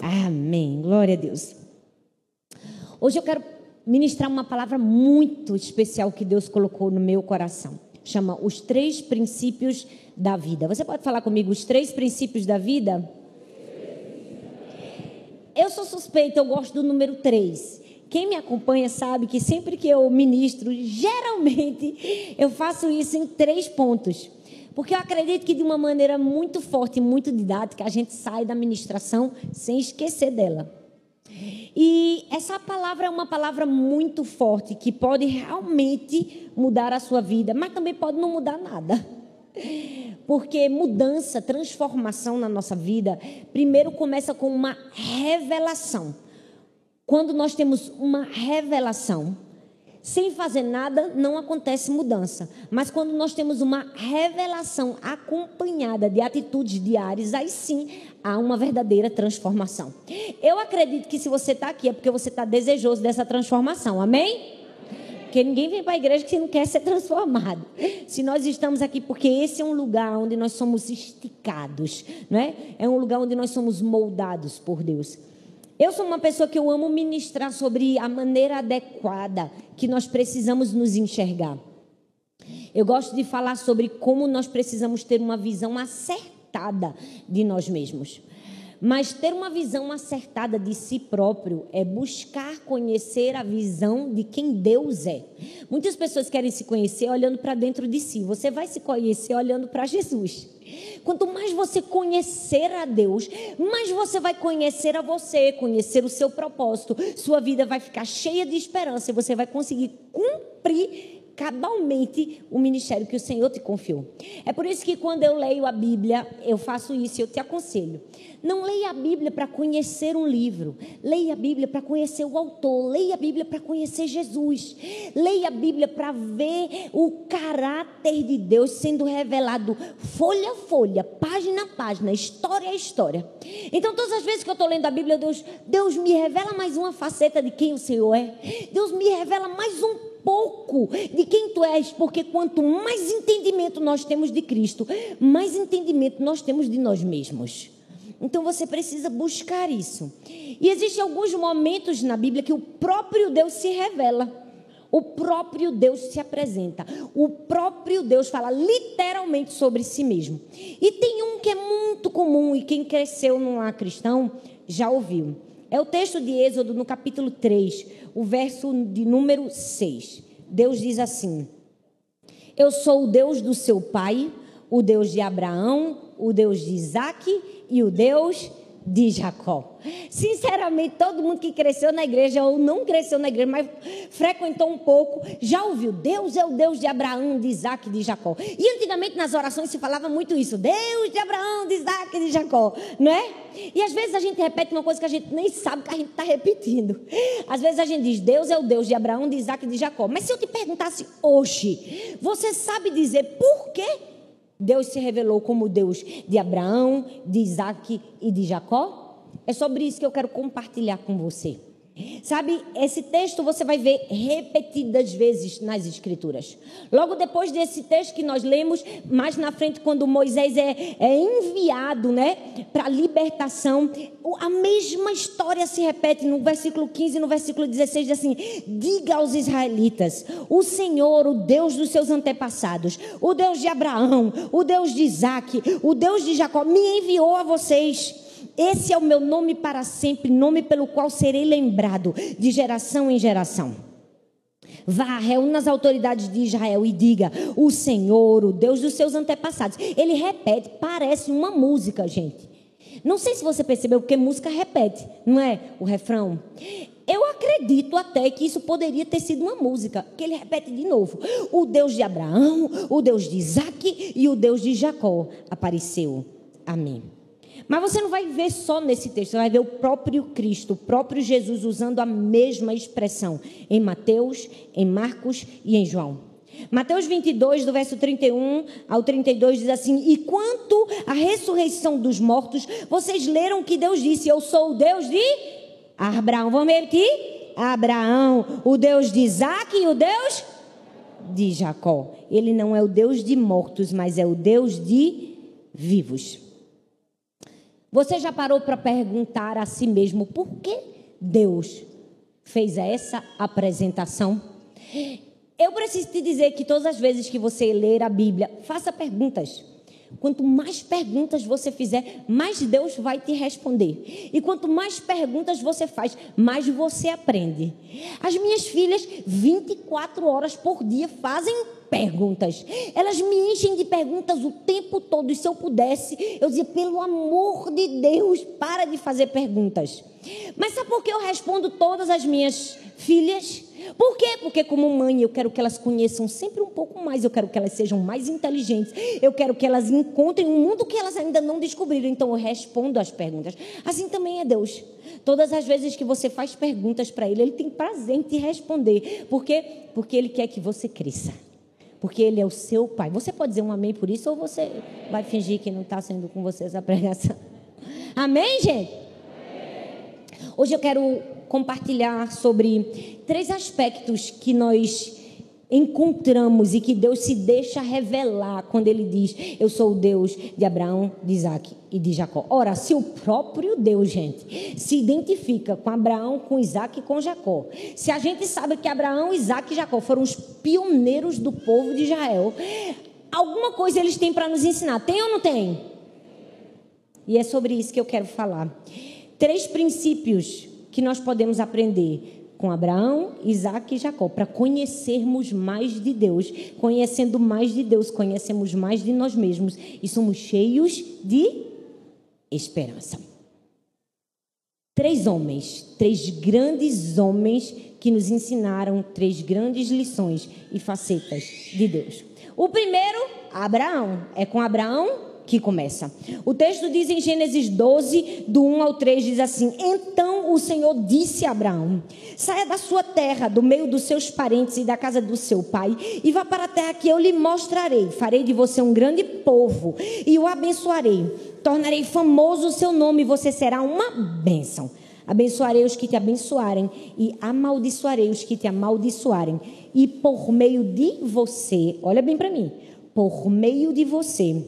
Amém. Glória a Deus. Hoje eu quero ministrar uma palavra muito especial que Deus colocou no meu coração. Chama os três princípios da vida. Você pode falar comigo os três princípios da vida? Eu sou suspeita, eu gosto do número três. Quem me acompanha sabe que sempre que eu ministro, geralmente eu faço isso em três pontos. Porque eu acredito que de uma maneira muito forte e muito didática, a gente sai da ministração sem esquecer dela. E essa palavra é uma palavra muito forte que pode realmente mudar a sua vida, mas também pode não mudar nada. Porque mudança, transformação na nossa vida, primeiro começa com uma revelação. Quando nós temos uma revelação, sem fazer nada, não acontece mudança. Mas quando nós temos uma revelação acompanhada de atitudes diárias, aí sim há uma verdadeira transformação. Eu acredito que se você está aqui é porque você está desejoso dessa transformação. Amém? Porque ninguém vem para a igreja que não quer ser transformado. Se nós estamos aqui, porque esse é um lugar onde nós somos esticados, não é? É um lugar onde nós somos moldados por Deus. Eu sou uma pessoa que eu amo ministrar sobre a maneira adequada que nós precisamos nos enxergar. Eu gosto de falar sobre como nós precisamos ter uma visão acertada de nós mesmos. Mas ter uma visão acertada de si próprio é buscar conhecer a visão de quem Deus é. Muitas pessoas querem se conhecer olhando para dentro de si. Você vai se conhecer olhando para Jesus. Quanto mais você conhecer a Deus, mais você vai conhecer a você, conhecer o seu propósito. Sua vida vai ficar cheia de esperança e você vai conseguir cumprir cabalmente o ministério que o Senhor te confiou. É por isso que quando eu leio a Bíblia, eu faço isso e eu te aconselho. Não leia a Bíblia para conhecer um livro. Leia a Bíblia para conhecer o autor. Leia a Bíblia para conhecer Jesus. Leia a Bíblia para ver o caráter de Deus sendo revelado folha a folha, página a página, história a história. Então, todas as vezes que eu estou lendo a Bíblia, Deus, Deus me revela mais uma faceta de quem o Senhor é. Deus me revela mais um pouco de quem tu és, porque quanto mais entendimento nós temos de Cristo, mais entendimento nós temos de nós mesmos. Então você precisa buscar isso. E existem alguns momentos na Bíblia que o próprio Deus se revela. O próprio Deus se apresenta. O próprio Deus fala literalmente sobre si mesmo. E tem um que é muito comum e quem cresceu num lar cristão já ouviu. É o texto de Êxodo, no capítulo 3, o verso de número 6. Deus diz assim: Eu sou o Deus do seu pai, o Deus de Abraão, o Deus de Isaac e o Deus de Jacó. Sinceramente, todo mundo que cresceu na igreja ou não cresceu na igreja, mas frequentou um pouco, já ouviu: Deus é o Deus de Abraão, de Isaac e de Jacó. E antigamente nas orações se falava muito isso: Deus de Abraão, de Isaac e de Jacó, não é? E às vezes a gente repete uma coisa que a gente nem sabe que a gente está repetindo. Às vezes a gente diz: Deus é o Deus de Abraão, de Isaac e de Jacó. Mas se eu te perguntasse hoje, você sabe dizer por quê? Deus se revelou como Deus de Abraão, de Isaac e de Jacó? É sobre isso que eu quero compartilhar com você. Sabe, esse texto você vai ver repetidas vezes nas Escrituras. Logo depois desse texto que nós lemos, mais na frente, quando Moisés é, é enviado né, para a libertação, a mesma história se repete no versículo 15 e no versículo 16: diz assim: Diga aos israelitas, o Senhor, o Deus dos seus antepassados, o Deus de Abraão, o Deus de Isaac, o Deus de Jacó, me enviou a vocês. Esse é o meu nome para sempre, nome pelo qual serei lembrado de geração em geração. Vá, reúna as autoridades de Israel e diga: O Senhor, o Deus dos seus antepassados. Ele repete, parece uma música, gente. Não sei se você percebeu, porque música repete, não é? O refrão. Eu acredito até que isso poderia ter sido uma música, que ele repete de novo. O Deus de Abraão, o Deus de Isaac e o Deus de Jacó apareceu. Amém. Mas você não vai ver só nesse texto, você vai ver o próprio Cristo, o próprio Jesus usando a mesma expressão em Mateus, em Marcos e em João. Mateus 22, do verso 31 ao 32, diz assim: E quanto à ressurreição dos mortos, vocês leram que Deus disse: Eu sou o Deus de Abraão. Vamos repetir? Abraão, o Deus de Isaac e o Deus de Jacó. Ele não é o Deus de mortos, mas é o Deus de vivos. Você já parou para perguntar a si mesmo por que Deus fez essa apresentação? Eu preciso te dizer que todas as vezes que você ler a Bíblia, faça perguntas. Quanto mais perguntas você fizer, mais Deus vai te responder. E quanto mais perguntas você faz, mais você aprende. As minhas filhas, 24 horas por dia, fazem perguntas. Elas me enchem de perguntas o tempo todo. E se eu pudesse, eu dizia: pelo amor de Deus, para de fazer perguntas. Mas sabe por que eu respondo todas as minhas filhas? Por quê? Porque, como mãe, eu quero que elas conheçam sempre um pouco mais, eu quero que elas sejam mais inteligentes, eu quero que elas encontrem um mundo que elas ainda não descobriram. Então, eu respondo as perguntas. Assim também é Deus. Todas as vezes que você faz perguntas para Ele, Ele tem prazer em te responder. Por quê? Porque Ele quer que você cresça. Porque Ele é o seu Pai. Você pode dizer um amém por isso ou você vai fingir que não está sendo com você essa pregação? Amém, gente? Hoje eu quero compartilhar sobre três aspectos que nós encontramos e que Deus se deixa revelar quando ele diz: Eu sou o Deus de Abraão, de Isaac e de Jacó. Ora, se o próprio Deus, gente, se identifica com Abraão, com Isaac e com Jacó, se a gente sabe que Abraão, Isaac e Jacó foram os pioneiros do povo de Israel, alguma coisa eles têm para nos ensinar. Tem ou não tem? E é sobre isso que eu quero falar. Três princípios que nós podemos aprender com Abraão, Isaac e Jacó, para conhecermos mais de Deus. Conhecendo mais de Deus, conhecemos mais de nós mesmos e somos cheios de esperança. Três homens, três grandes homens que nos ensinaram três grandes lições e facetas de Deus. O primeiro, Abraão. É com Abraão que começa. O texto diz em Gênesis 12, do 1 ao 3, diz assim: Então o Senhor disse a Abraão: Saia da sua terra, do meio dos seus parentes e da casa do seu pai, e vá para a terra que eu lhe mostrarei. Farei de você um grande povo e o abençoarei. Tornarei famoso o seu nome e você será uma bênção. Abençoarei os que te abençoarem e amaldiçoarei os que te amaldiçoarem. E por meio de você, olha bem para mim, por meio de você,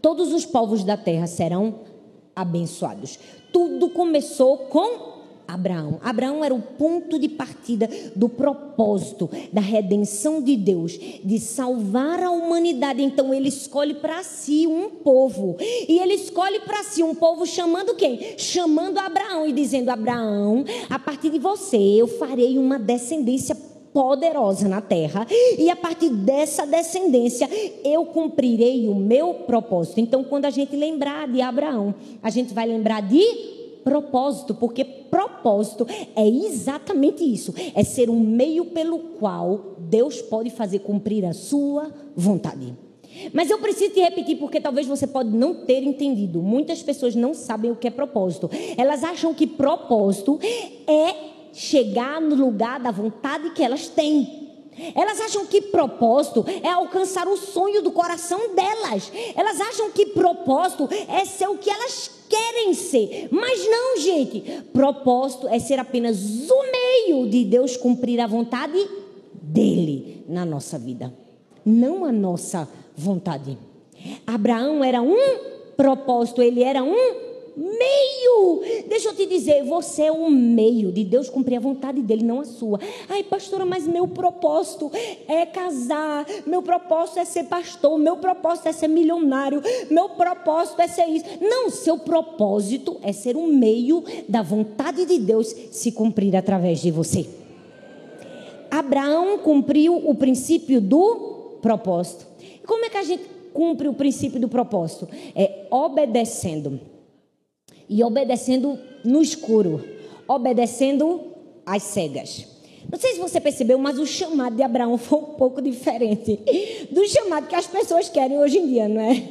todos os povos da terra serão abençoados. Tudo começou com Abraão. Abraão era o ponto de partida do propósito da redenção de Deus, de salvar a humanidade. Então ele escolhe para si um povo. E ele escolhe para si um povo chamando quem? Chamando Abraão e dizendo: Abraão, a partir de você eu farei uma descendência poderosa na terra, e a partir dessa descendência eu cumprirei o meu propósito. Então, quando a gente lembrar de Abraão, a gente vai lembrar de propósito, porque propósito é exatamente isso, é ser um meio pelo qual Deus pode fazer cumprir a sua vontade. Mas eu preciso te repetir porque talvez você pode não ter entendido. Muitas pessoas não sabem o que é propósito. Elas acham que propósito é chegar no lugar da vontade que elas têm. Elas acham que propósito é alcançar o sonho do coração delas. Elas acham que propósito é ser o que elas querem ser. Mas não, gente. Propósito é ser apenas o meio de Deus cumprir a vontade dele na nossa vida, não a nossa vontade. Abraão era um propósito, ele era um meio. Deixa eu te dizer, você é um meio de Deus cumprir a vontade dele, não a sua. Ai, pastora, mas meu propósito é casar, meu propósito é ser pastor, meu propósito é ser milionário, meu propósito é ser isso. Não, seu propósito é ser um meio da vontade de Deus se cumprir através de você. Abraão cumpriu o princípio do propósito. Como é que a gente cumpre o princípio do propósito? É obedecendo e obedecendo no escuro, obedecendo às cegas. Não sei se você percebeu, mas o chamado de Abraão foi um pouco diferente do chamado que as pessoas querem hoje em dia, não é?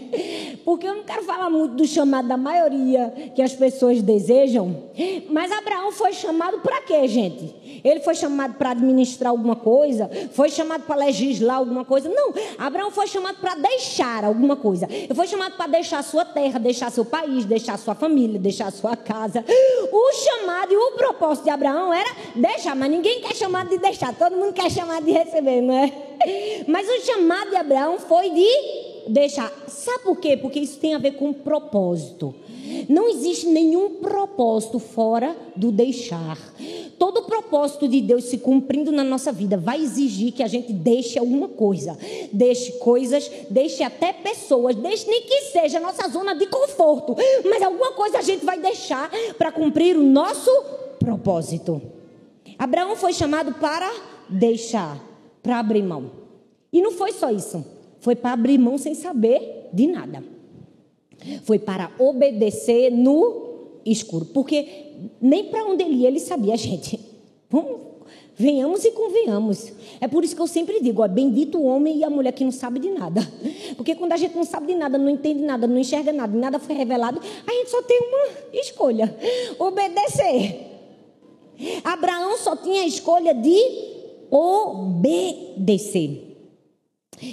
Porque eu não quero falar muito do chamado da maioria que as pessoas desejam, mas Abraão foi chamado para quê, gente? Ele foi chamado para administrar alguma coisa? Foi chamado para legislar alguma coisa? Não. Abraão foi chamado para deixar alguma coisa. Ele foi chamado para deixar a sua terra, deixar seu país, deixar sua família, deixar sua casa. O chamado e o propósito de Abraão era deixar, mas ninguém quer chamado de deixar, todo mundo quer chamado de receber, não é? Mas o chamado de Abraão foi de deixar. Sabe por quê? Porque isso tem a ver com propósito. Não existe nenhum propósito fora do deixar. Todo propósito de Deus se cumprindo na nossa vida vai exigir que a gente deixe alguma coisa. Deixe coisas, deixe até pessoas, deixe nem que seja nossa zona de conforto. Mas alguma coisa a gente vai deixar para cumprir o nosso propósito. Abraão foi chamado para deixar, para abrir mão. E não foi só isso. Foi para abrir mão sem saber de nada. Foi para obedecer no escuro. Porque nem para onde ele ia ele sabia, gente. Vamos, venhamos e convenhamos. É por isso que eu sempre digo: ó, bendito o homem e a mulher que não sabe de nada. Porque quando a gente não sabe de nada, não entende nada, não enxerga nada, nada foi revelado, a gente só tem uma escolha: obedecer. Abraão só tinha a escolha de obedecer.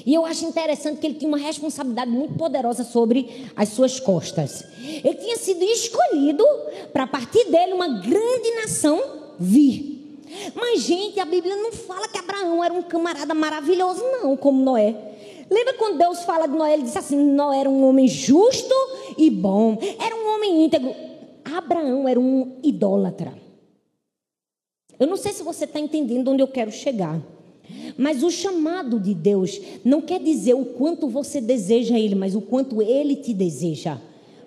E eu acho interessante que ele tinha uma responsabilidade muito poderosa sobre as suas costas. Ele tinha sido escolhido para a partir dele uma grande nação vir. Mas, gente, a Bíblia não fala que Abraão era um camarada maravilhoso, não, como Noé. Lembra quando Deus fala de Noé? Ele disse assim: Noé era um homem justo e bom, era um homem íntegro. Abraão era um idólatra. Eu não sei se você está entendendo onde eu quero chegar. Mas o chamado de Deus não quer dizer o quanto você deseja Ele, mas o quanto Ele te deseja.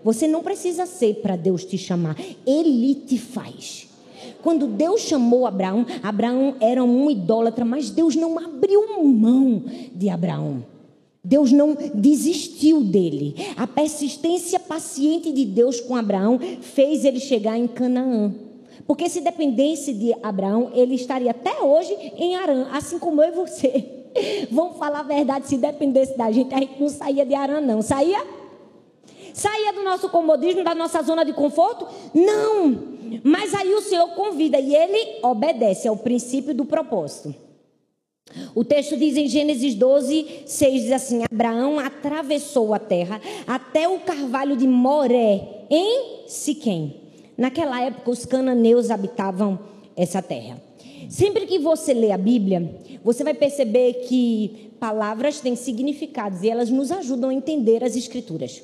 Você não precisa ser para Deus te chamar, Ele te faz. Quando Deus chamou Abraão, Abraão era um idólatra, mas Deus não abriu mão de Abraão. Deus não desistiu dele. A persistência paciente de Deus com Abraão fez ele chegar em Canaã. Porque se dependesse de Abraão, ele estaria até hoje em Arã, assim como eu e você. Vamos falar a verdade, se dependesse da gente, a gente não saía de Arã, não. Saía? Saía do nosso comodismo, da nossa zona de conforto? Não. Mas aí o Senhor convida e ele obedece ao princípio do propósito. O texto diz em Gênesis 12, 6, diz assim: Abraão atravessou a terra até o carvalho de Moré, em Siquém. Naquela época, os cananeus habitavam essa terra. Sempre que você lê a Bíblia, você vai perceber que palavras têm significados e elas nos ajudam a entender as Escrituras.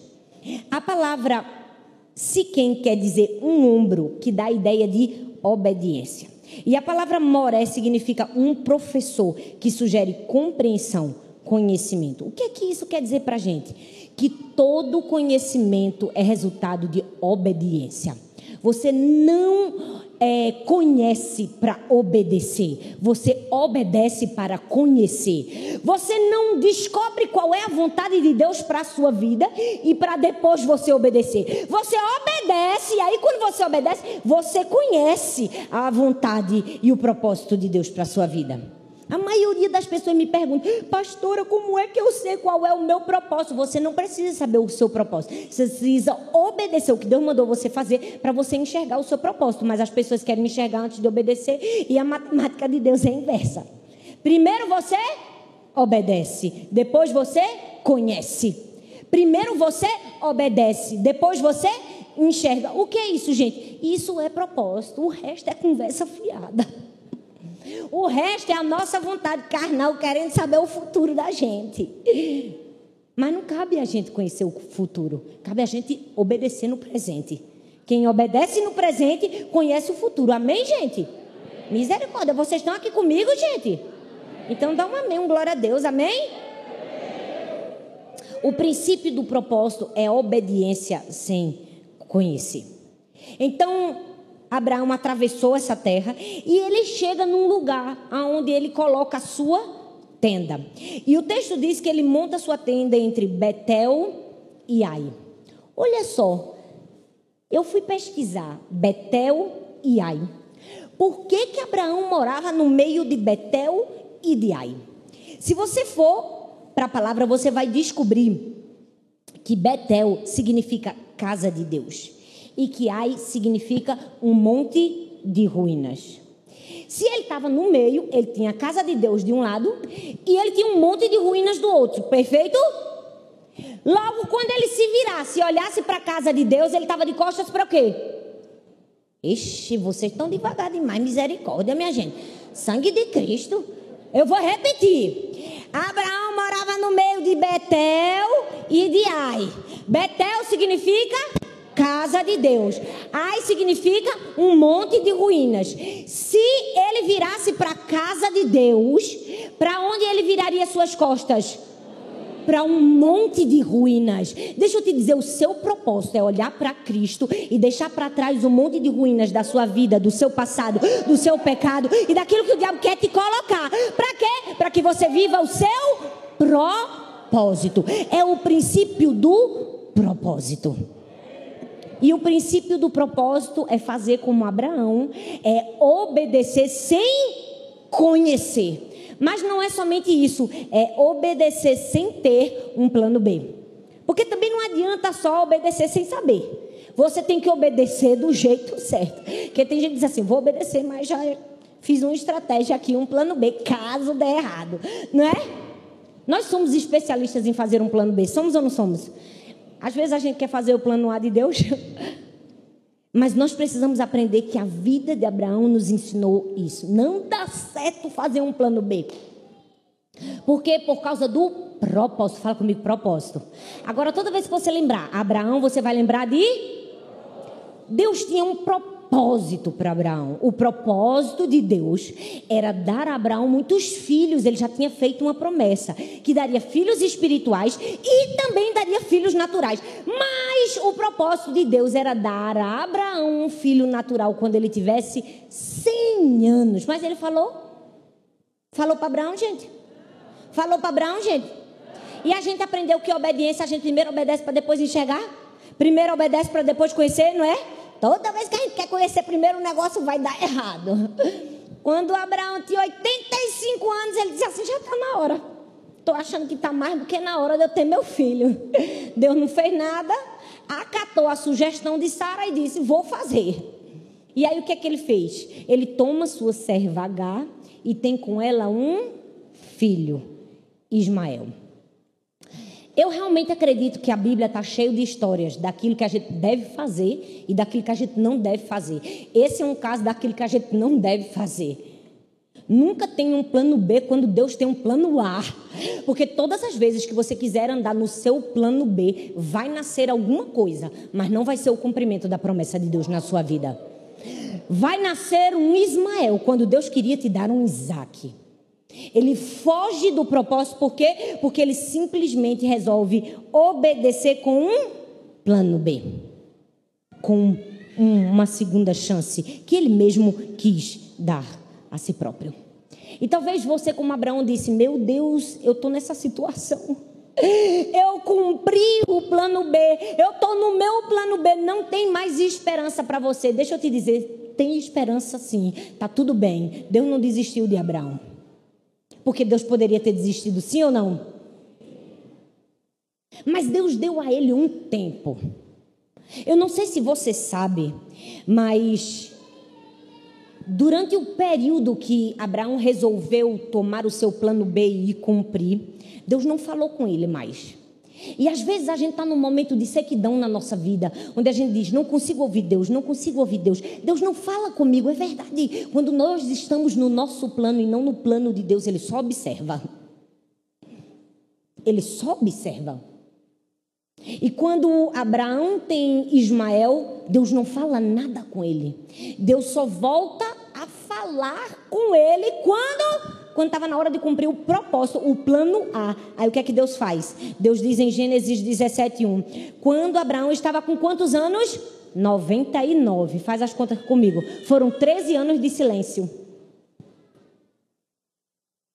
A palavra Siquém quer dizer um ombro, que dá a ideia de obediência. E a palavra moré significa um professor, que sugere compreensão, conhecimento. O que é que isso quer dizer para a gente? Que todo conhecimento é resultado de obediência. Você não é, conhece para obedecer, você obedece para conhecer. Você não descobre qual é a vontade de Deus para a sua vida e para depois você obedecer. Você obedece, e aí quando você obedece, você conhece a vontade e o propósito de Deus para a sua vida. A maioria das pessoas me pergunta, pastora, como é que eu sei qual é o meu propósito? Você não precisa saber o seu propósito. Você precisa obedecer o que Deus mandou você fazer para você enxergar o seu propósito. Mas as pessoas querem enxergar antes de obedecer e a matemática de Deus é inversa. Primeiro você obedece, depois você conhece. Primeiro você obedece, depois você enxerga. O que é isso, gente? Isso é propósito, o resto é conversa fiada. O resto é a nossa vontade carnal querendo saber o futuro da gente. Mas não cabe a gente conhecer o futuro, cabe a gente obedecer no presente. Quem obedece no presente conhece o futuro. Amém, gente? Misericórdia, vocês estão aqui comigo, gente? Então dá um amém, um glória a Deus, amém? O princípio do propósito é obediência sem conhecer. Então, Abraão atravessou essa terra e ele chega num lugar onde ele coloca a sua tenda. E o texto diz que ele monta a sua tenda entre Betel e Ai. Olha só, eu fui pesquisar Betel e Ai. Por que, que Abraão morava no meio de Betel e de Ai? Se você for para a palavra, você vai descobrir que Betel significa casa de Deus e que Ai significa um monte de ruínas. Se ele estava no meio, ele tinha a casa de Deus de um lado e ele tinha um monte de ruínas do outro, perfeito? Logo, quando ele se virasse e olhasse para a casa de Deus, ele estava de costas para o quê? Ixi, vocês estão devagar demais, misericórdia, minha gente. Sangue de Cristo. Eu vou repetir. Abraão morava no meio de Betel e de Ai. Betel significa casa de Deus. Ai significa um monte de ruínas. Se ele virasse para a casa de Deus, para onde ele viraria suas costas? Para um monte de ruínas. Deixa eu te dizer, o seu propósito é olhar para Cristo e deixar para trás um monte de ruínas da sua vida, do seu passado, do seu pecado e daquilo que o diabo quer te colocar. Para quê? Para que você viva o seu propósito. É o princípio do propósito. E o princípio do propósito é fazer como Abraão, é obedecer sem conhecer. Mas não é somente isso, é obedecer sem ter um plano B. Porque também não adianta só obedecer sem saber. Você tem que obedecer do jeito certo. Porque tem gente que diz assim: vou obedecer, mas já fiz uma estratégia aqui, um plano B, caso der errado. Não é? Nós somos especialistas em fazer um plano B, somos ou não somos? Às vezes a gente quer fazer o plano A de Deus, mas nós precisamos aprender que a vida de Abraão nos ensinou isso. Não dá certo fazer um plano B. Porque por causa do propósito, fala comigo, propósito. Agora, toda vez que você lembrar Abraão, você vai lembrar de Deus tinha um propósito propósito para Abraão. O propósito de Deus era dar a Abraão muitos filhos. Ele já tinha feito uma promessa que daria filhos espirituais e também daria filhos naturais. Mas o propósito de Deus era dar a Abraão um filho natural quando ele tivesse 100 anos. Mas ele falou? Falou para Abraão, gente? Falou para Abraão, gente? E a gente aprendeu que obediência a gente primeiro obedece para depois enxergar? Primeiro obedece para depois conhecer, não é? Toda vez que a gente quer conhecer primeiro o negócio vai dar errado. Quando Abraão tinha 85 anos, ele disse assim: já está na hora. Estou achando que está mais do que na hora de eu ter meu filho. Deus não fez nada, acatou a sugestão de Sara e disse: vou fazer. E aí o que é que ele fez? Ele toma sua serva H e tem com ela um filho, Ismael. Eu realmente acredito que a Bíblia está cheia de histórias daquilo que a gente deve fazer e daquilo que a gente não deve fazer. Esse é um caso daquilo que a gente não deve fazer. Nunca tem um plano B quando Deus tem um plano A. Porque todas as vezes que você quiser andar no seu plano B, vai nascer alguma coisa, mas não vai ser o cumprimento da promessa de Deus na sua vida. Vai nascer um Ismael quando Deus queria te dar um Isaac. Ele foge do propósito, por quê? Porque ele simplesmente resolve obedecer com um plano B, com uma segunda chance que ele mesmo quis dar a si próprio. E talvez você, como Abraão, disse: Meu Deus, eu estou nessa situação. Eu cumpri o plano B. Eu estou no meu plano B. Não tem mais esperança para você. Deixa eu te dizer: tem esperança sim. Tá tudo bem. Deus não desistiu de Abraão. Porque Deus poderia ter desistido, sim ou não? Mas Deus deu a ele um tempo. Eu não sei se você sabe, mas durante o período que Abraão resolveu tomar o seu plano B e cumprir, Deus não falou com ele mais. E às vezes a gente está num momento de sequidão na nossa vida, onde a gente diz: não consigo ouvir Deus, não consigo ouvir Deus. Deus não fala comigo, é verdade. Quando nós estamos no nosso plano e não no plano de Deus, Ele só observa. Ele só observa. E quando Abraão tem Ismael, Deus não fala nada com ele. Deus só volta a falar com ele quando quando estava na hora de cumprir o propósito, o plano A. Aí o que é que Deus faz? Deus diz em Gênesis 17, 1. Quando Abraão estava com quantos anos? 99. Faz as contas comigo. Foram 13 anos de silêncio.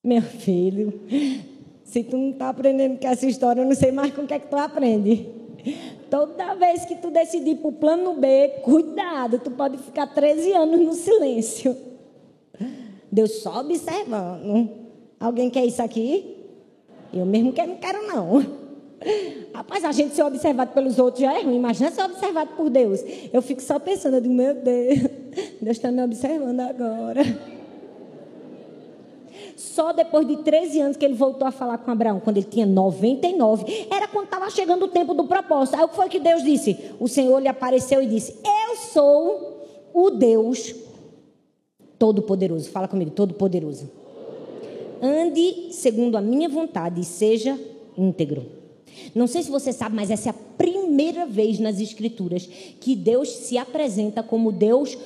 Meu filho, se tu não está aprendendo com essa história, eu não sei mais com o que é que tu aprende. Toda vez que tu decidir para o plano B, cuidado, tu pode ficar 13 anos no silêncio. Deus só observando. Alguém quer isso aqui? Eu mesmo que não quero, não. Rapaz, a gente ser observado pelos outros já é ruim. Imagina ser observado por Deus. Eu fico só pensando, eu digo, meu Deus, Deus está me observando agora. Só depois de 13 anos que ele voltou a falar com Abraão, quando ele tinha 99, era quando estava chegando o tempo do propósito. Aí o que foi que Deus disse? O Senhor lhe apareceu e disse: Eu sou o Deus Todo-Poderoso. Fala comigo, Todo-Poderoso. Ande segundo a minha vontade e seja íntegro. Não sei se você sabe, mas essa é a primeira vez nas Escrituras que Deus se apresenta como Deus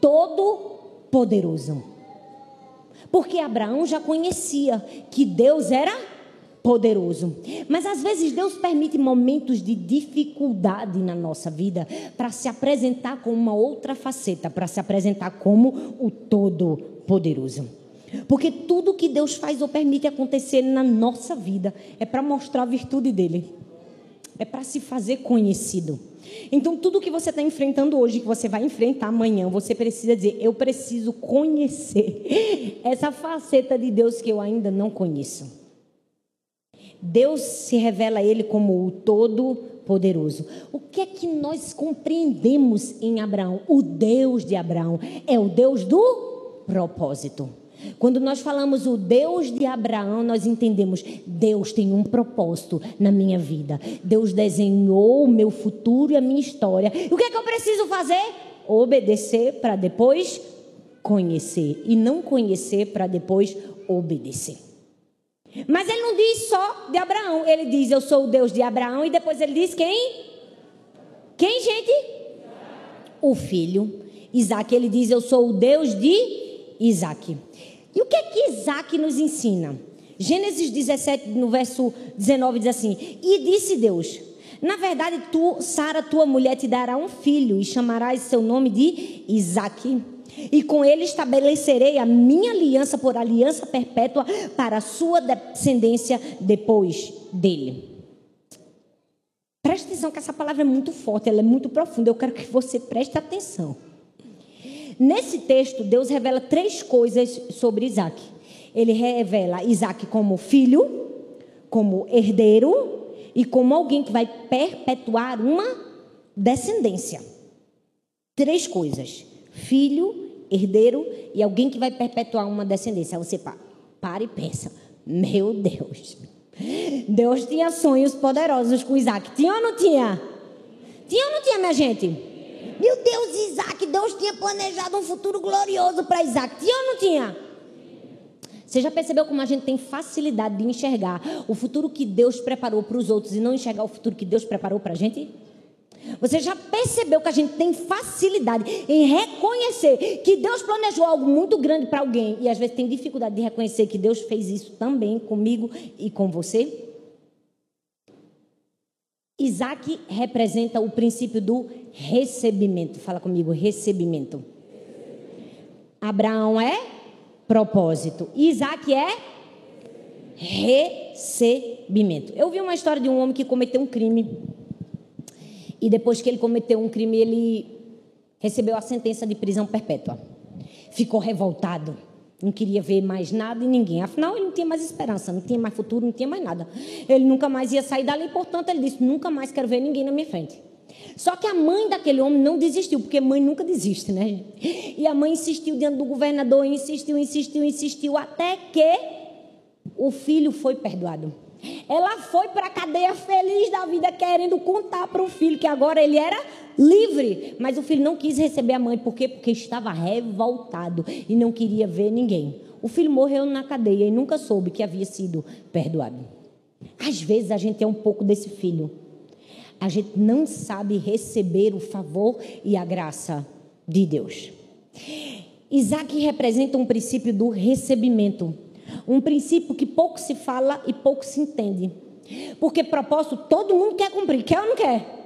todo-poderoso. Porque Abraão já conhecia que Deus era poderoso. Mas às vezes Deus permite momentos de dificuldade na nossa vida para se apresentar com uma outra faceta, para se apresentar como o todo-poderoso. Porque tudo que Deus faz ou permite acontecer na nossa vida é para mostrar a virtude dele. É para se fazer conhecido. Então, tudo que você está enfrentando hoje, que você vai enfrentar amanhã, você precisa dizer: Eu preciso conhecer essa faceta de Deus que eu ainda não conheço. Deus se revela a ele como o Todo-Poderoso. O que é que nós compreendemos em Abraão? O Deus de Abraão é o Deus do propósito. Quando nós falamos o Deus de Abraão, nós entendemos Deus tem um propósito na minha vida. Deus desenhou o meu futuro e a minha história. E o que é que eu preciso fazer? Obedecer para depois conhecer e não conhecer para depois obedecer. Mas ele não diz só de Abraão, ele diz eu sou o Deus de Abraão e depois ele diz quem? Quem, gente? O filho. Isaac, ele diz eu sou o Deus de Isaac. E o que é que Isaac nos ensina? Gênesis 17, no verso 19, diz assim: E disse Deus: Na verdade, tu, Sara, tua mulher, te dará um filho, e chamarás seu nome de Isaac. E com ele estabelecerei a minha aliança por aliança perpétua para a sua descendência depois dele. Preste atenção que essa palavra é muito forte, ela é muito profunda. Eu quero que você preste atenção. Nesse texto, Deus revela três coisas sobre Isaac. Ele revela Isaac como filho, como herdeiro e como alguém que vai perpetuar uma descendência. Três coisas: filho, herdeiro e alguém que vai perpetuar uma descendência. Aí você para e pensa: meu Deus, Deus tinha sonhos poderosos com Isaac. Tinha ou não tinha? Tinha ou não tinha, minha gente? Meu Deus, Isaac, Deus tinha planejado um futuro glorioso para Isaac. Tinha ou não tinha? Você já percebeu como a gente tem facilidade de enxergar o futuro que Deus preparou para os outros e não enxergar o futuro que Deus preparou para a gente? Você já percebeu que a gente tem facilidade em reconhecer que Deus planejou algo muito grande para alguém e às vezes tem dificuldade de reconhecer que Deus fez isso também comigo e com você? Isaac representa o princípio do recebimento. Fala comigo, recebimento. Abraão é propósito. Isaac é recebimento. Eu vi uma história de um homem que cometeu um crime. E depois que ele cometeu um crime, ele recebeu a sentença de prisão perpétua. Ficou revoltado não queria ver mais nada e ninguém. Afinal, ele não tinha mais esperança, não tinha mais futuro, não tinha mais nada. Ele nunca mais ia sair dali, portanto, ele disse: nunca mais quero ver ninguém na minha frente. Só que a mãe daquele homem não desistiu, porque mãe nunca desiste, né? E a mãe insistiu diante do governador, insistiu, insistiu, insistiu, até que o filho foi perdoado. Ela foi para a cadeia feliz da vida, querendo contar para o filho que agora ele era livre. Mas o filho não quis receber a mãe. Por quê? Porque estava revoltado e não queria ver ninguém. O filho morreu na cadeia e nunca soube que havia sido perdoado. Às vezes a gente é um pouco desse filho. A gente não sabe receber o favor e a graça de Deus. Isaac representa um princípio do recebimento. Um princípio que pouco se fala e pouco se entende. Porque propósito todo mundo quer cumprir, quer ou não quer?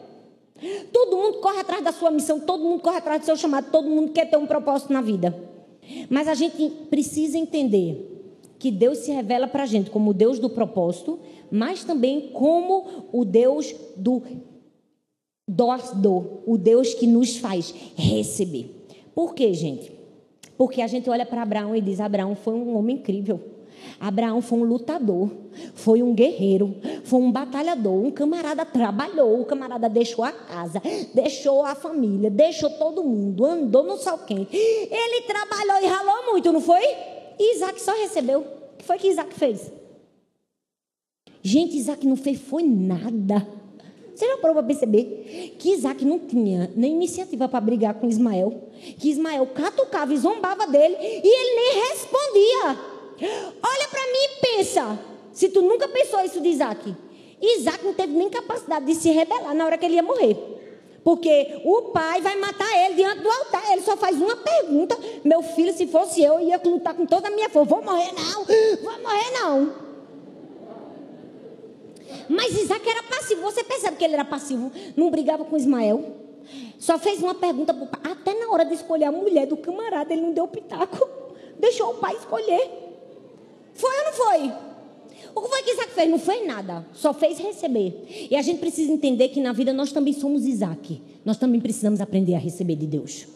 Todo mundo corre atrás da sua missão, todo mundo corre atrás do seu chamado, todo mundo quer ter um propósito na vida. Mas a gente precisa entender que Deus se revela para a gente como o Deus do propósito, mas também como o Deus do do, o Deus que nos faz receber. Por quê, gente? Porque a gente olha para Abraão e diz: Abraão foi um homem incrível. Abraão foi um lutador, foi um guerreiro, foi um batalhador, um camarada trabalhou, o camarada deixou a casa, deixou a família, deixou todo mundo, andou no sol quente. Ele trabalhou e ralou muito, não foi? E Isaac só recebeu. O que foi que Isaac fez? Gente, Isaac não fez foi nada. Você já parou para perceber que Isaac não tinha nem iniciativa para brigar com Ismael? Que Ismael catucava e zombava dele e ele nem respondia. Olha para mim e pensa. Se tu nunca pensou isso de Isaac. Isaac não teve nem capacidade de se rebelar na hora que ele ia morrer. Porque o pai vai matar ele diante do altar. Ele só faz uma pergunta. Meu filho, se fosse eu, ia lutar com toda a minha força. Vou morrer não, vou morrer não. Mas Isaac era passivo. Você percebe que ele era passivo? Não brigava com Ismael. Só fez uma pergunta para o pai. Até na hora de escolher a mulher do camarada, ele não deu pitaco. Deixou o pai escolher. Foi ou não foi? O que foi que Isaac fez? Não fez nada, só fez receber. E a gente precisa entender que na vida nós também somos Isaac. Nós também precisamos aprender a receber de Deus.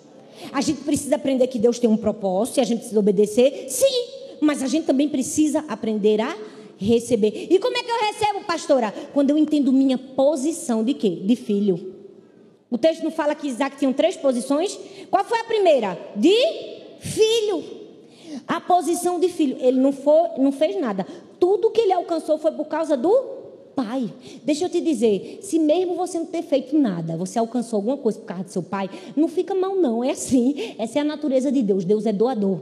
A gente precisa aprender que Deus tem um propósito e a gente precisa obedecer, sim, mas a gente também precisa aprender a receber. E como é que eu recebo, pastora? Quando eu entendo minha posição de quê? De filho. O texto não fala que Isaac tinha três posições? Qual foi a primeira? De filho. A posição de filho. Ele não, foi, não fez nada tudo que ele alcançou foi por causa do pai. Deixa eu te dizer, se mesmo você não ter feito nada, você alcançou alguma coisa por causa do seu pai, não fica mal não, é assim. Essa é a natureza de Deus. Deus é doador.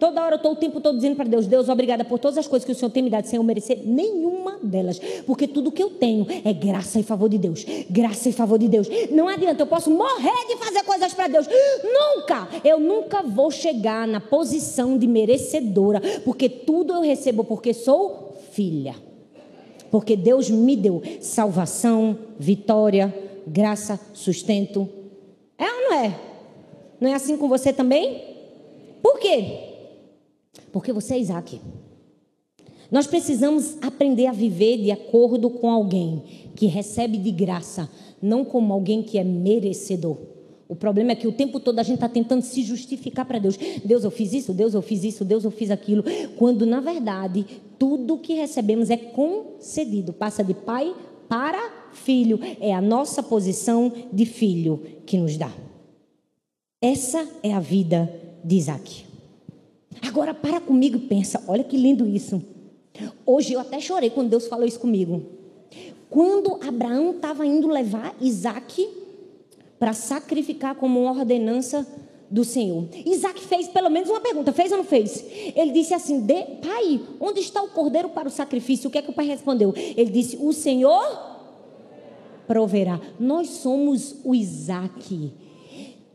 Toda hora eu estou o tempo todo dizendo para Deus: Deus, obrigada por todas as coisas que o Senhor tem me dado sem eu merecer nenhuma delas. Porque tudo que eu tenho é graça e favor de Deus. Graça e favor de Deus. Não adianta, eu posso morrer de fazer coisas para Deus. Nunca, eu nunca vou chegar na posição de merecedora. Porque tudo eu recebo porque sou filha. Porque Deus me deu salvação, vitória, graça, sustento. É ou não é? Não é assim com você também? Por quê? Porque você é Isaac. Nós precisamos aprender a viver de acordo com alguém que recebe de graça, não como alguém que é merecedor. O problema é que o tempo todo a gente está tentando se justificar para Deus. Deus, eu fiz isso, Deus, eu fiz isso, Deus, eu fiz aquilo. Quando, na verdade, tudo que recebemos é concedido. Passa de pai para filho. É a nossa posição de filho que nos dá. Essa é a vida de Isaac. Agora para comigo e pensa, olha que lindo isso. Hoje eu até chorei quando Deus falou isso comigo. Quando Abraão estava indo levar Isaac para sacrificar como uma ordenança do Senhor. Isaac fez pelo menos uma pergunta, fez ou não fez? Ele disse assim: Pai, onde está o cordeiro para o sacrifício? O que é que o pai respondeu? Ele disse: O Senhor proverá. Nós somos o Isaac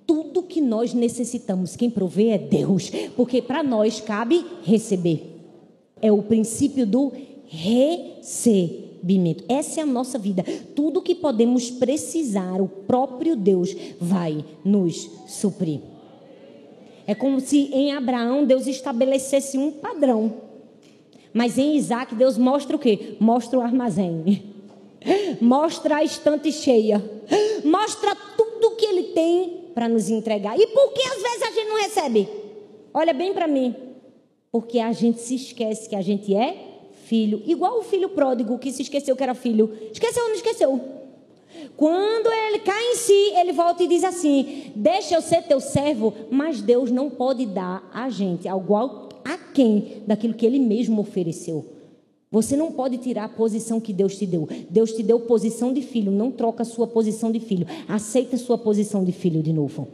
tudo que nós necessitamos, quem provê é Deus, porque para nós cabe receber. É o princípio do recebimento. Essa é a nossa vida. Tudo que podemos precisar, o próprio Deus vai nos suprir. É como se em Abraão Deus estabelecesse um padrão. Mas em Isaac Deus mostra o quê? Mostra o armazém. Mostra a estante cheia. Mostra tudo que ele tem para nos entregar. E por que às vezes a gente não recebe? Olha bem para mim. Porque a gente se esquece que a gente é filho. Igual o filho pródigo que se esqueceu que era filho. Esqueceu ou não esqueceu? Quando ele cai em si, ele volta e diz assim: Deixa eu ser teu servo, mas Deus não pode dar a gente algo a quem daquilo que ele mesmo ofereceu. Você não pode tirar a posição que Deus te deu. Deus te deu posição de filho, não troca a sua posição de filho. Aceita a sua posição de filho de novo.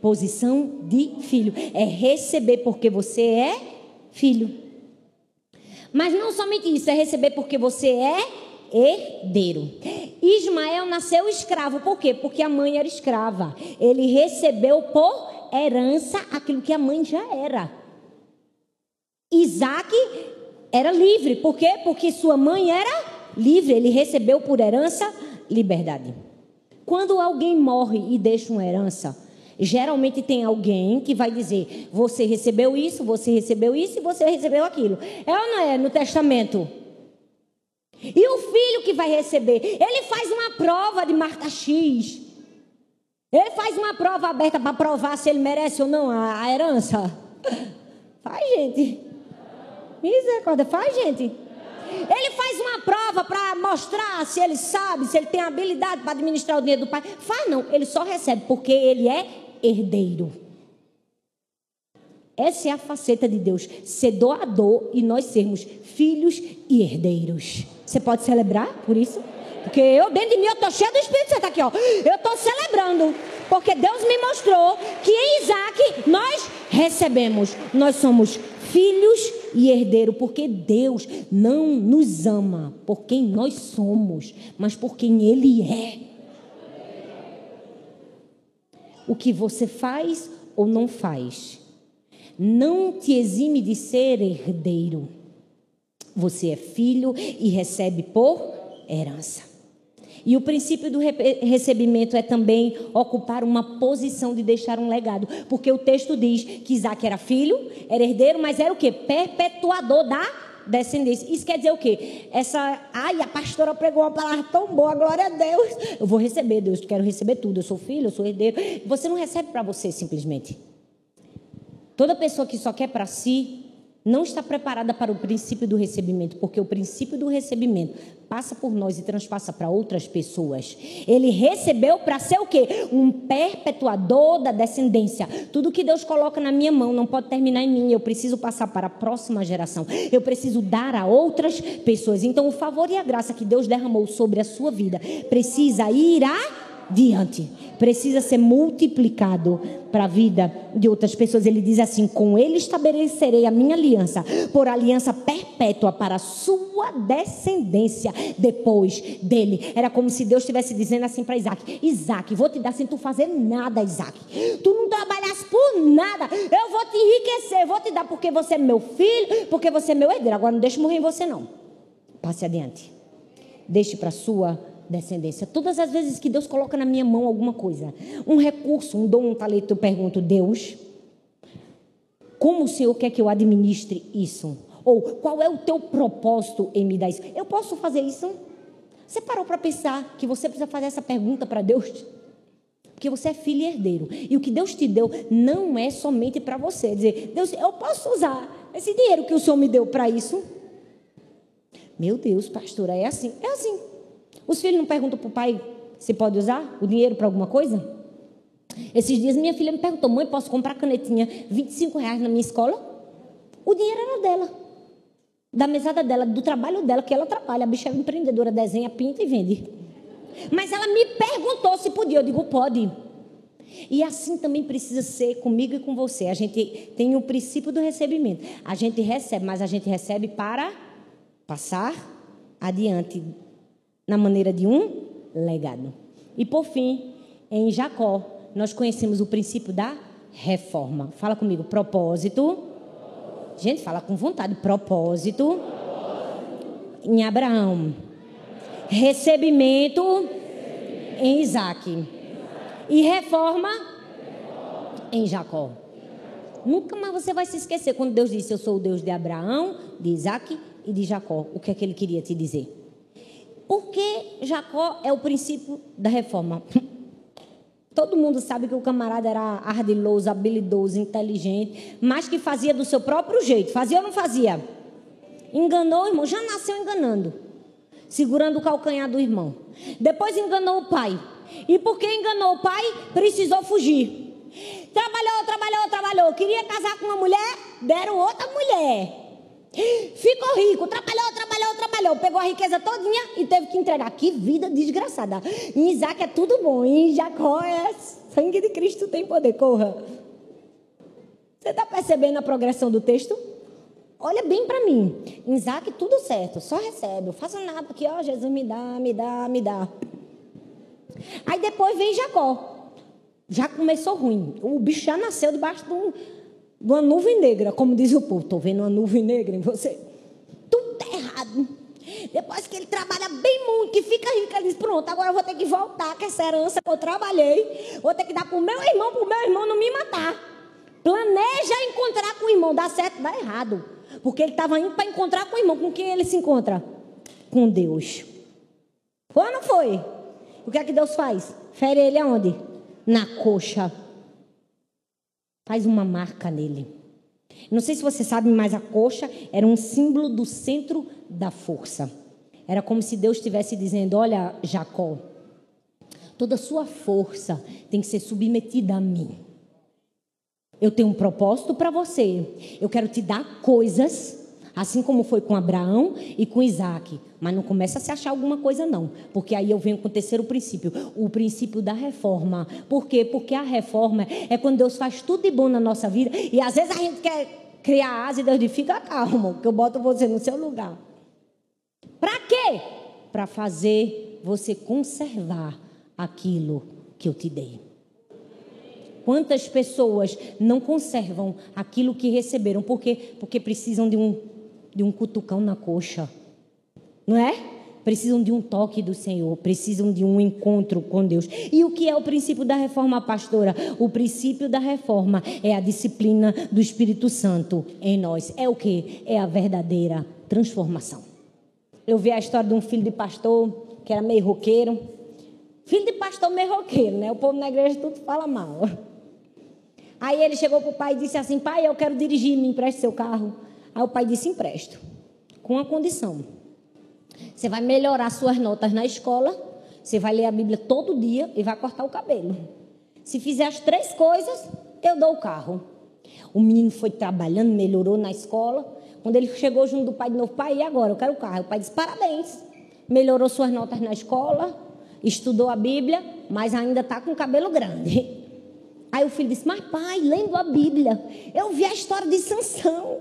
Posição de filho é receber porque você é filho. Mas não somente isso, é receber porque você é herdeiro. Ismael nasceu escravo, por quê? Porque a mãe era escrava. Ele recebeu por herança aquilo que a mãe já era. Isaac era livre. Por quê? Porque sua mãe era livre. Ele recebeu por herança liberdade. Quando alguém morre e deixa uma herança, geralmente tem alguém que vai dizer: você recebeu isso, você recebeu isso e você recebeu aquilo. É ou não é no testamento? E o filho que vai receber, ele faz uma prova de marca X. Ele faz uma prova aberta para provar se ele merece ou não a, a herança. Faz, gente. Misericórdia, faz, gente. Ele faz uma prova para mostrar se ele sabe, se ele tem habilidade para administrar o dinheiro do pai. Faz não, ele só recebe porque ele é herdeiro. Essa é a faceta de Deus, ser doador e nós sermos filhos e herdeiros. Você pode celebrar por isso? Porque eu, dentro de mim, eu estou cheio do Espírito Santo aqui, ó. Eu estou celebrando. Porque Deus me mostrou que em Isaac nós recebemos. Nós somos filhos e herdeiro, porque Deus não nos ama por quem nós somos, mas por quem Ele é. O que você faz ou não faz não te exime de ser herdeiro. Você é filho e recebe por herança. E o princípio do recebimento é também ocupar uma posição de deixar um legado. Porque o texto diz que Isaac era filho, era herdeiro, mas era o quê? Perpetuador da descendência. Isso quer dizer o quê? Essa, ai, a pastora pregou uma palavra tão boa, glória a Deus. Eu vou receber, Deus, eu quero receber tudo. Eu sou filho, eu sou herdeiro. Você não recebe para você simplesmente. Toda pessoa que só quer para si não está preparada para o princípio do recebimento, porque o princípio do recebimento passa por nós e transpassa para outras pessoas. Ele recebeu para ser o quê? Um perpetuador da descendência. Tudo que Deus coloca na minha mão não pode terminar em mim, eu preciso passar para a próxima geração. Eu preciso dar a outras pessoas. Então, o favor e a graça que Deus derramou sobre a sua vida precisa ir a diante. Precisa ser multiplicado para a vida de outras pessoas. Ele diz assim: Com ele estabelecerei a minha aliança, por aliança perpétua para a sua descendência depois dele. Era como se Deus estivesse dizendo assim para Isaac: Isaac, vou te dar sem tu fazer nada, Isaac. Tu não trabalhas por nada. Eu vou te enriquecer, vou te dar porque você é meu filho, porque você é meu herdeiro. Agora não deixe morrer em você, não. Passe adiante. Deixe para sua descendência. Todas as vezes que Deus coloca na minha mão alguma coisa, um recurso, um dom, um talento, eu pergunto, Deus, como o Senhor quer que eu administre isso? Ou qual é o teu propósito em me dar isso? Eu posso fazer isso? Você parou para pensar que você precisa fazer essa pergunta para Deus? Porque você é filho e herdeiro. E o que Deus te deu não é somente para você. Dizer, Deus, eu posso usar esse dinheiro que o Senhor me deu para isso? Meu Deus, pastora, é assim? É assim. Os filhos não perguntam para o pai se pode usar o dinheiro para alguma coisa? Esses dias minha filha me perguntou, mãe, posso comprar canetinha 25 reais na minha escola? O dinheiro era dela. Da mesada dela, do trabalho dela, que ela trabalha. A bicha é empreendedora, desenha, pinta e vende. Mas ela me perguntou se podia. Eu digo, pode. E assim também precisa ser comigo e com você. A gente tem o princípio do recebimento. A gente recebe, mas a gente recebe para passar adiante na maneira de um legado. E por fim, em Jacó, nós conhecemos o princípio da reforma. Fala comigo, propósito. Gente, fala com vontade, propósito. Em Abraão. Recebimento em Isaac. E reforma em Jacó. Nunca mais você vai se esquecer quando Deus disse: Eu sou o Deus de Abraão, de Isaac e de Jacó. O que é que ele queria te dizer? Por que Jacó é o princípio da reforma? Todo mundo sabe que o camarada era ardiloso, habilidoso, inteligente, mas que fazia do seu próprio jeito. Fazia ou não fazia? Enganou o irmão, já nasceu enganando, segurando o calcanhar do irmão. Depois enganou o pai. E porque enganou o pai, precisou fugir. Trabalhou, trabalhou, trabalhou. Queria casar com uma mulher, deram outra mulher. Ficou rico, trabalhou, trabalhou, trabalhou, pegou a riqueza todinha e teve que entregar. Que vida desgraçada. Em Isaac é tudo bom, em Jacó é sangue de Cristo tem poder, corra. Você está percebendo a progressão do texto? Olha bem para mim. Em Isaac tudo certo, só recebe. Eu faço nada aqui, ó, Jesus me dá, me dá, me dá. Aí depois vem Jacó. Já começou ruim. O bicho já nasceu debaixo de um uma nuvem negra, como diz o povo. Estou vendo uma nuvem negra em você. Tudo está errado. Depois que ele trabalha bem muito, que fica rico, ele diz: Pronto, agora eu vou ter que voltar com essa herança que eu trabalhei. Vou ter que dar para o meu irmão, para o meu irmão não me matar. Planeja encontrar com o irmão, dá certo, dá errado. Porque ele estava indo para encontrar com o irmão. Com quem ele se encontra? Com Deus. Foi ou não foi? O que é que Deus faz? Fere ele aonde? Na coxa faz uma marca nele. Não sei se você sabe, mas a coxa era um símbolo do centro da força. Era como se Deus estivesse dizendo: Olha, Jacó, toda a sua força tem que ser submetida a mim. Eu tenho um propósito para você. Eu quero te dar coisas Assim como foi com Abraão e com Isaac. Mas não começa a se achar alguma coisa, não. Porque aí eu venho com o terceiro princípio: o princípio da reforma. Por quê? Porque a reforma é quando Deus faz tudo de bom na nossa vida. E às vezes a gente quer criar asa e Deus diz: fica calmo, que eu boto você no seu lugar. Para quê? Para fazer você conservar aquilo que eu te dei. Quantas pessoas não conservam aquilo que receberam? Por quê? Porque precisam de um, de um cutucão na coxa. Não é? Precisam de um toque do Senhor, precisam de um encontro com Deus. E o que é o princípio da reforma, pastora? O princípio da reforma é a disciplina do Espírito Santo em nós. É o que? É a verdadeira transformação. Eu vi a história de um filho de pastor que era meio roqueiro. Filho de pastor meio roqueiro, né? O povo na igreja tudo fala mal. Aí ele chegou para o pai e disse assim: Pai, eu quero dirigir, me empreste seu carro. Aí o pai disse: Empresto, com a condição. Você vai melhorar suas notas na escola, você vai ler a Bíblia todo dia e vai cortar o cabelo. Se fizer as três coisas, eu dou o carro. O menino foi trabalhando, melhorou na escola. Quando ele chegou junto do pai de novo, pai, e agora? Eu quero o carro. O pai disse: Parabéns. Melhorou suas notas na escola, estudou a Bíblia, mas ainda está com o cabelo grande. Aí o filho disse: Mas pai, lendo a Bíblia, eu vi a história de Sansão,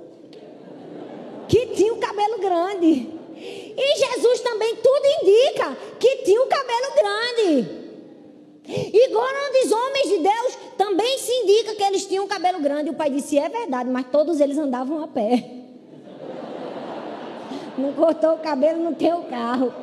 que tinha o cabelo grande. E Jesus também tudo indica que tinha o cabelo grande. E grandes homens de Deus também se indica que eles tinham cabelo grande. O pai disse: É verdade, mas todos eles andavam a pé. Não cortou o cabelo, não tem o carro.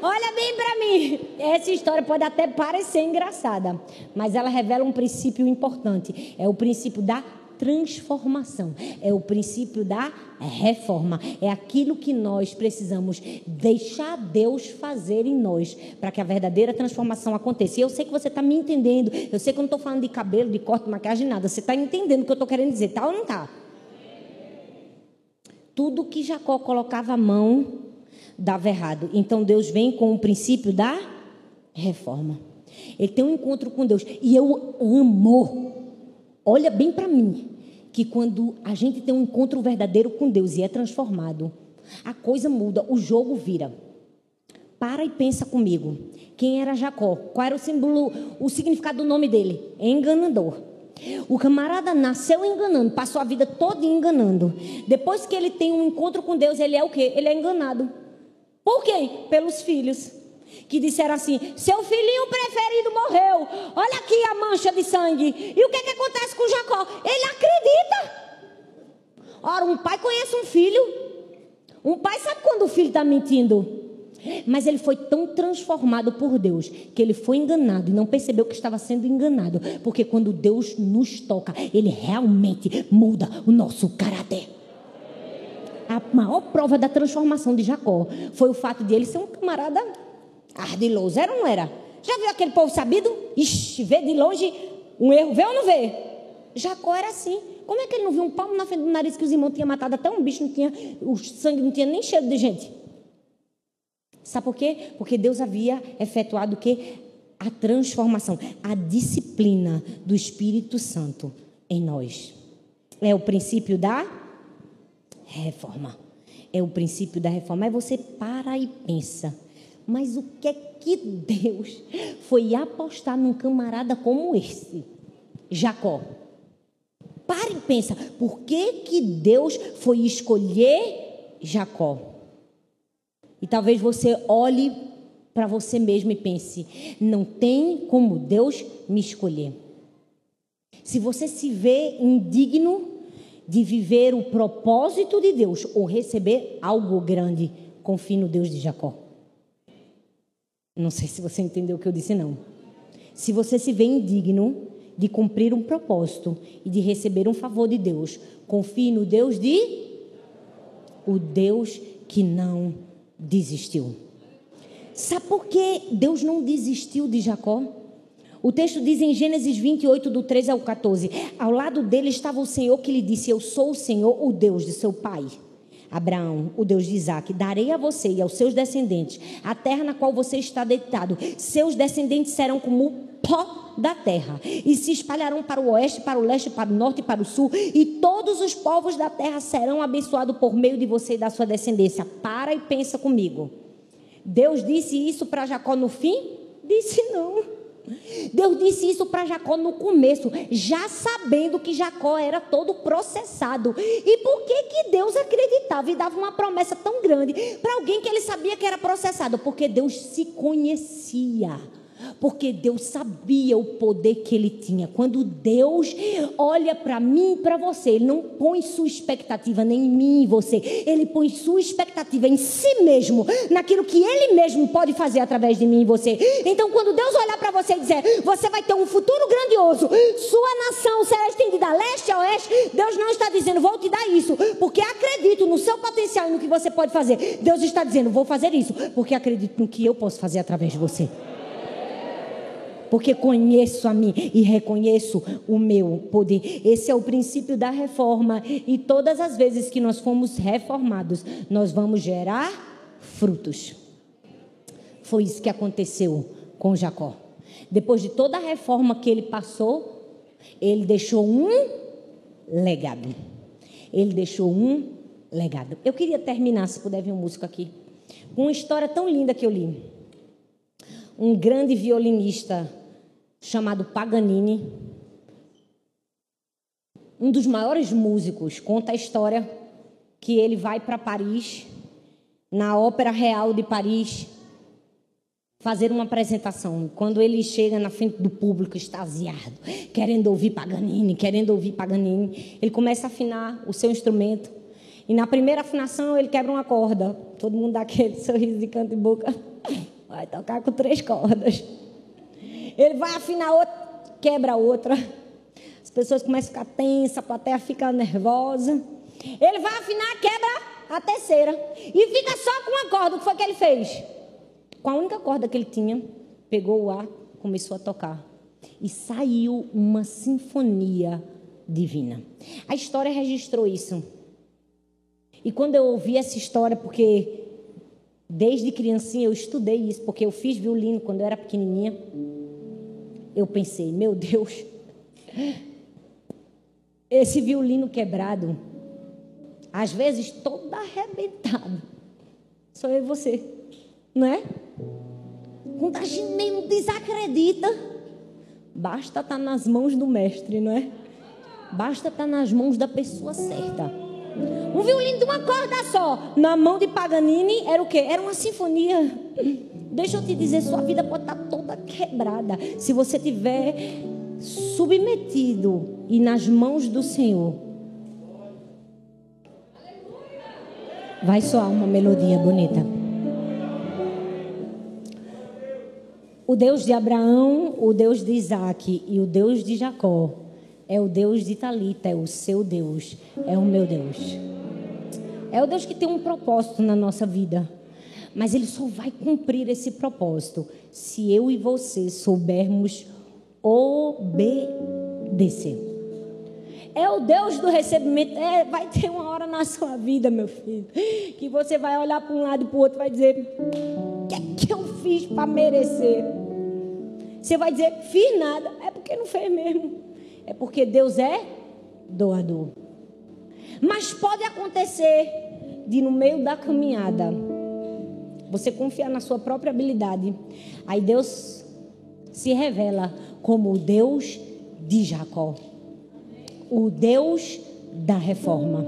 Olha bem para mim. Essa história pode até parecer engraçada, mas ela revela um princípio importante. É o princípio da transformação, é o princípio da reforma, é aquilo que nós precisamos deixar Deus fazer em nós para que a verdadeira transformação aconteça. E eu sei que você está me entendendo, eu sei que eu não estou falando de cabelo, de corte, maquiagem, nada. Você está entendendo o que eu estou querendo dizer, tá ou não está? Tudo que Jacó colocava a mão dava errado. Então Deus vem com o princípio da reforma. Ele tem um encontro com Deus. E eu amo. Olha bem para mim. Que quando a gente tem um encontro verdadeiro com Deus e é transformado, a coisa muda, o jogo vira. Para e pensa comigo. Quem era Jacó? Qual era o símbolo, o significado do nome dele? Enganador. O camarada nasceu enganando, passou a vida toda enganando. Depois que ele tem um encontro com Deus, ele é o quê? Ele é enganado. Por quê? Pelos filhos. Que disseram assim: seu filhinho preferido morreu. Olha aqui a mancha de sangue. E o que, que acontece com Jacó? Ele acredita. Ora, um pai conhece um filho. Um pai sabe quando o filho está mentindo. Mas ele foi tão transformado por Deus que ele foi enganado e não percebeu que estava sendo enganado. Porque quando Deus nos toca, ele realmente muda o nosso caráter a maior prova da transformação de Jacó foi o fato de ele ser um camarada ardiloso. Era ou não era? Já viu aquele povo sabido? Ixi, vê de longe um erro, vê ou não vê? Jacó era assim. Como é que ele não viu um palmo na frente do nariz que os irmãos tinham matado até um bicho, não tinha, o sangue não tinha nem cheiro de gente? Sabe por quê? Porque Deus havia efetuado o quê? A transformação, a disciplina do Espírito Santo em nós. É o princípio da reforma. É o princípio da reforma. Aí você para e pensa. Mas o que é que Deus foi apostar num camarada como esse? Jacó. Para e pensa. Por que, que Deus foi escolher Jacó? E talvez você olhe para você mesmo e pense: não tem como Deus me escolher. Se você se vê indigno de viver o propósito de Deus ou receber algo grande, confie no Deus de Jacó. Não sei se você entendeu o que eu disse, não. Se você se vê indigno de cumprir um propósito e de receber um favor de Deus, confie no Deus de. O Deus que não desistiu. Sabe por que Deus não desistiu de Jacó? O texto diz em Gênesis 28, do 13 ao 14: Ao lado dele estava o Senhor que lhe disse: Eu sou o Senhor, o Deus de seu pai. Abraão, o Deus de Isaac, darei a você e aos seus descendentes a terra na qual você está deitado. Seus descendentes serão como o pó da terra, e se espalharão para o oeste, para o leste, para o norte e para o sul, e todos os povos da terra serão abençoados por meio de você e da sua descendência. Para e pensa comigo. Deus disse isso para Jacó no fim? Disse não. Deus disse isso para Jacó no começo, já sabendo que Jacó era todo processado. E por que, que Deus acreditava e dava uma promessa tão grande para alguém que ele sabia que era processado? Porque Deus se conhecia porque Deus sabia o poder que ele tinha. Quando Deus olha para mim e para você, ele não põe sua expectativa nem em mim e você, ele põe sua expectativa em si mesmo, naquilo que ele mesmo pode fazer através de mim e você. Então, quando Deus olhar para você e dizer, você vai ter um futuro grandioso, sua nação será estendida leste a oeste, Deus não está dizendo, vou te dar isso, porque acredito no seu potencial e no que você pode fazer. Deus está dizendo, vou fazer isso, porque acredito no que eu posso fazer através de você porque conheço a mim e reconheço o meu poder. Esse é o princípio da reforma. E todas as vezes que nós fomos reformados, nós vamos gerar frutos. Foi isso que aconteceu com Jacó. Depois de toda a reforma que ele passou, ele deixou um legado. Ele deixou um legado. Eu queria terminar, se puder vir um músico aqui, com uma história tão linda que eu li. Um grande violinista chamado Paganini, um dos maiores músicos, conta a história que ele vai para Paris, na Ópera Real de Paris, fazer uma apresentação. Quando ele chega na frente do público, extasiado, querendo ouvir Paganini, querendo ouvir Paganini, ele começa a afinar o seu instrumento. E na primeira afinação ele quebra uma corda. Todo mundo dá aquele sorriso de canto e boca. Vai tocar com três cordas. Ele vai afinar outra, quebra outra. As pessoas começam a ficar tensas, a plateia fica nervosa. Ele vai afinar, quebra a terceira. E fica só com uma corda. O que foi que ele fez? Com a única corda que ele tinha, pegou o ar, começou a tocar. E saiu uma sinfonia divina. A história registrou isso. E quando eu ouvi essa história, porque desde criancinha eu estudei isso, porque eu fiz violino quando eu era pequenininha eu pensei, meu Deus, esse violino quebrado, às vezes todo arrebentado, sou eu e você, não é? Quando a gente nem desacredita, basta estar tá nas mãos do mestre, não é? Basta estar tá nas mãos da pessoa certa. Um violino de uma corda só, na mão de Paganini, era o quê? Era uma sinfonia. Deixa eu te dizer, sua vida pode estar toda quebrada. Se você tiver submetido e nas mãos do Senhor, vai soar uma melodia bonita. O Deus de Abraão, o Deus de Isaac e o Deus de Jacó é o Deus de Talita, é o seu Deus, é o meu Deus. É o Deus que tem um propósito na nossa vida. Mas ele só vai cumprir esse propósito se eu e você soubermos obedecer. É o Deus do recebimento. É, vai ter uma hora na sua vida, meu filho, que você vai olhar para um lado e para o outro e vai dizer: O que é que eu fiz para merecer? Você vai dizer: Fiz nada. É porque não fez mesmo. É porque Deus é doador. Mas pode acontecer de, no meio da caminhada, você confiar na sua própria habilidade. Aí Deus se revela como o Deus de Jacó, o Deus da reforma,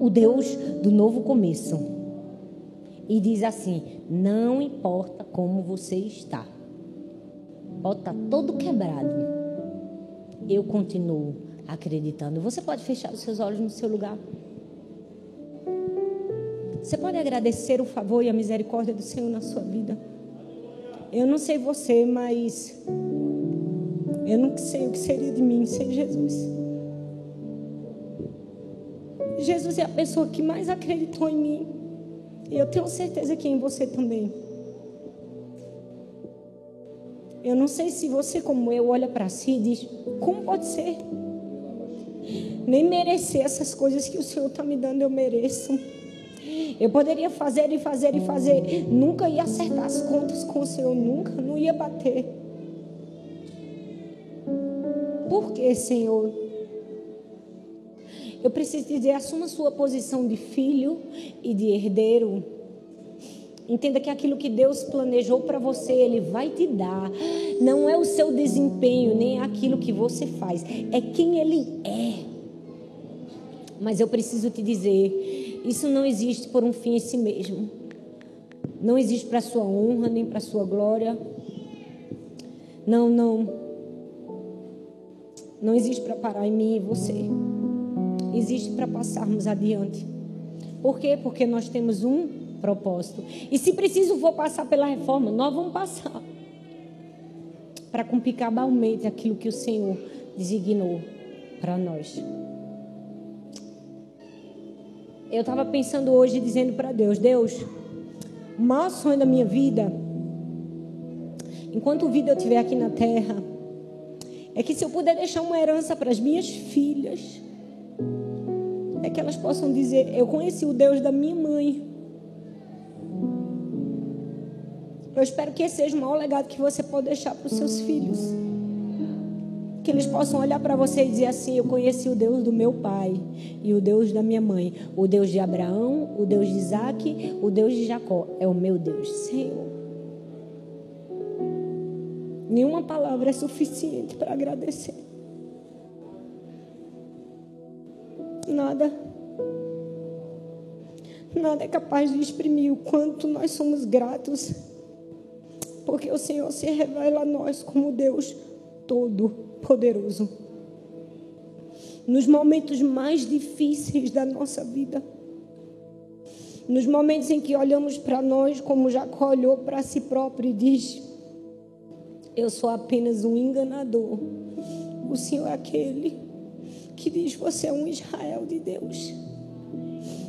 o Deus do novo começo. E diz assim: não importa como você está, pode estar todo quebrado, eu continuo acreditando. Você pode fechar os seus olhos no seu lugar. Você pode agradecer o favor e a misericórdia do Senhor na sua vida. Eu não sei você, mas eu não sei o que seria de mim sem Jesus. Jesus é a pessoa que mais acreditou em mim. E eu tenho certeza que em você também. Eu não sei se você, como eu, olha para si e diz: como pode ser? Nem merecer essas coisas que o Senhor está me dando, eu mereço. Eu poderia fazer e fazer e fazer. Nunca ia acertar as contas com o Senhor, nunca, não ia bater. Por que, Senhor? Eu preciso dizer, assuma sua posição de filho e de herdeiro. Entenda que aquilo que Deus planejou para você, Ele vai te dar. Não é o seu desempenho, nem aquilo que você faz. É quem Ele é. Mas eu preciso te dizer, isso não existe por um fim em si mesmo. Não existe para sua honra, nem para sua glória. Não, não. Não existe para parar em mim e você. Existe para passarmos adiante. Por quê? Porque nós temos um propósito. E se preciso for passar pela reforma, nós vamos passar. Para cumprir cabalmente aquilo que o Senhor designou para nós. Eu estava pensando hoje, dizendo para Deus: Deus, o maior sonho da minha vida, enquanto vida eu estiver aqui na terra, é que se eu puder deixar uma herança para as minhas filhas, é que elas possam dizer: Eu conheci o Deus da minha mãe. Eu espero que esse seja o maior legado que você pode deixar para os seus filhos que eles possam olhar para você e dizer assim: Eu conheci o Deus do meu pai e o Deus da minha mãe, o Deus de Abraão, o Deus de Isaac, o Deus de Jacó. É o meu Deus, Senhor. Nenhuma palavra é suficiente para agradecer. Nada. Nada é capaz de exprimir o quanto nós somos gratos. Porque o Senhor se revela a nós como Deus todo poderoso. Nos momentos mais difíceis da nossa vida. Nos momentos em que olhamos para nós como Jacó olhou para si próprio e diz: Eu sou apenas um enganador. O Senhor é aquele que diz: Você é um Israel de Deus.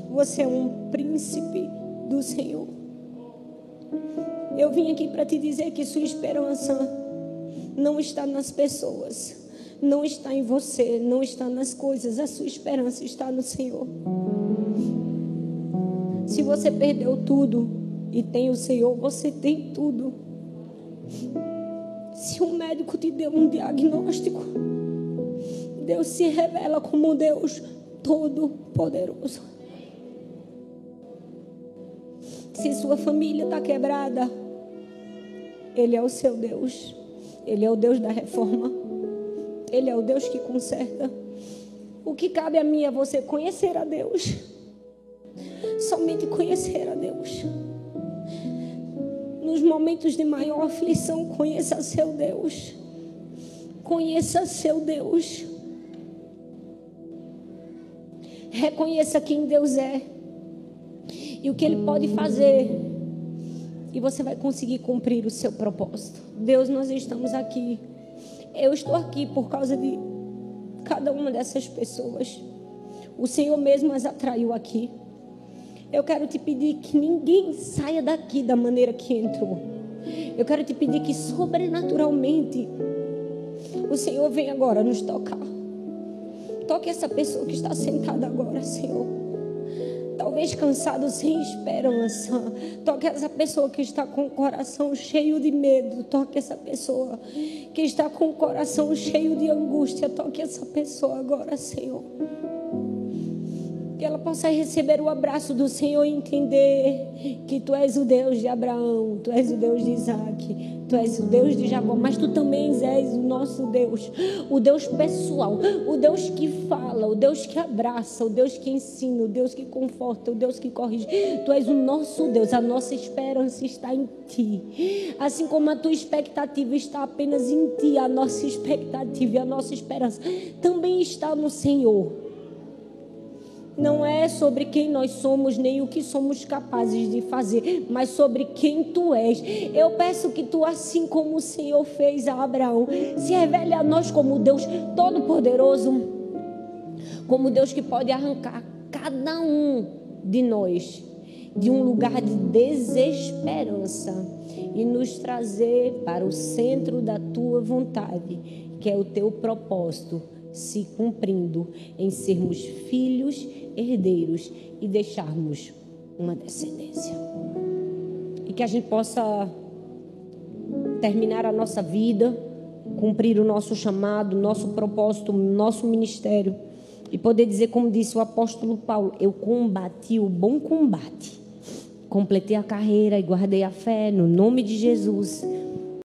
Você é um príncipe do Senhor. Eu vim aqui para te dizer que sua esperança não está nas pessoas, não está em você, não está nas coisas. A sua esperança está no Senhor. Se você perdeu tudo e tem o Senhor, você tem tudo. Se um médico te deu um diagnóstico, Deus se revela como um Deus todo-poderoso. Se sua família está quebrada, Ele é o seu Deus. Ele é o Deus da reforma. Ele é o Deus que conserta. O que cabe a mim é você conhecer a Deus. Somente conhecer a Deus. Nos momentos de maior aflição, conheça seu Deus. Conheça seu Deus. Reconheça quem Deus é e o que Ele pode fazer e você vai conseguir cumprir o seu propósito. Deus, nós estamos aqui. Eu estou aqui por causa de cada uma dessas pessoas. O Senhor mesmo as atraiu aqui. Eu quero te pedir que ninguém saia daqui da maneira que entrou. Eu quero te pedir que sobrenaturalmente o Senhor venha agora nos tocar. Toque essa pessoa que está sentada agora, Senhor talvez cansado, sem esperança. Toque essa pessoa que está com o coração cheio de medo. Toque essa pessoa que está com o coração cheio de angústia. Toque essa pessoa agora, Senhor. Que ela possa receber o abraço do Senhor e entender que Tu és o Deus de Abraão, Tu és o Deus de Isaac, Tu és o Deus de Jacó, mas Tu também és o nosso Deus, o Deus pessoal, o Deus que fala, o Deus que abraça, o Deus que ensina, o Deus que conforta, o Deus que corrige. Tu és o nosso Deus, a nossa esperança está em Ti. Assim como a Tua expectativa está apenas em Ti, a nossa expectativa e a nossa esperança também está no Senhor não é sobre quem nós somos nem o que somos capazes de fazer, mas sobre quem tu és. Eu peço que tu, assim como o Senhor fez a Abraão, se revele a nós como Deus Todo-Poderoso, como Deus que pode arrancar cada um de nós de um lugar de desesperança e nos trazer para o centro da tua vontade, que é o teu propósito se cumprindo em sermos filhos herdeiros e deixarmos uma descendência. E que a gente possa terminar a nossa vida cumprir o nosso chamado, nosso propósito, nosso ministério. E poder dizer, como disse o apóstolo Paulo: Eu combati o bom combate, completei a carreira e guardei a fé no nome de Jesus.